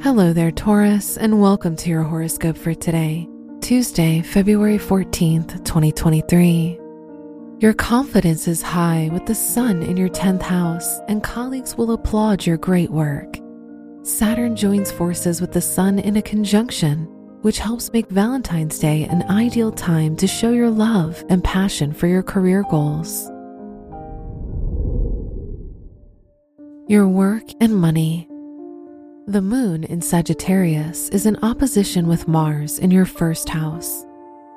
Hello there, Taurus, and welcome to your horoscope for today, Tuesday, February 14th, 2023. Your confidence is high with the sun in your 10th house, and colleagues will applaud your great work. Saturn joins forces with the sun in a conjunction, which helps make Valentine's Day an ideal time to show your love and passion for your career goals. Your work and money. The moon in Sagittarius is in opposition with Mars in your first house.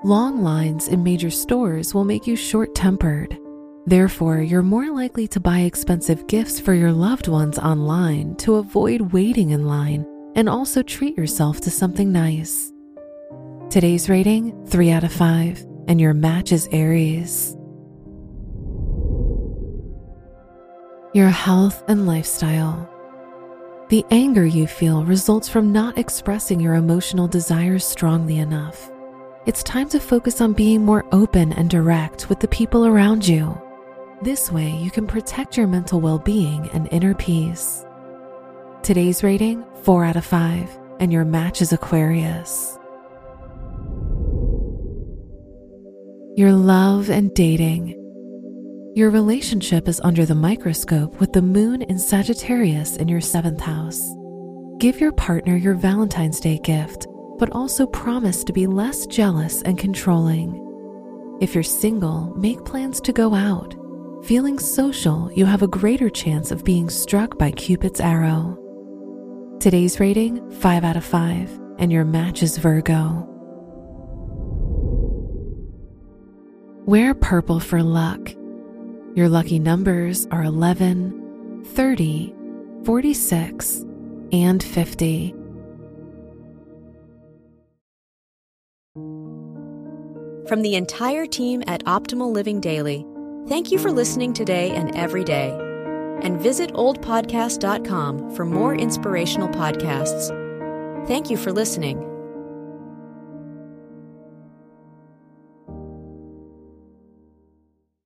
Long lines in major stores will make you short tempered. Therefore, you're more likely to buy expensive gifts for your loved ones online to avoid waiting in line and also treat yourself to something nice. Today's rating 3 out of 5, and your match is Aries. Your health and lifestyle. The anger you feel results from not expressing your emotional desires strongly enough. It's time to focus on being more open and direct with the people around you. This way, you can protect your mental well being and inner peace. Today's rating 4 out of 5, and your match is Aquarius. Your love and dating. Your relationship is under the microscope with the moon in Sagittarius in your seventh house. Give your partner your Valentine's Day gift, but also promise to be less jealous and controlling. If you're single, make plans to go out. Feeling social, you have a greater chance of being struck by Cupid's arrow. Today's rating 5 out of 5, and your match is Virgo. Wear purple for luck. Your lucky numbers are 11, 30, 46, and 50. From the entire team at Optimal Living Daily, thank you for listening today and every day. And visit oldpodcast.com for more inspirational podcasts. Thank you for listening.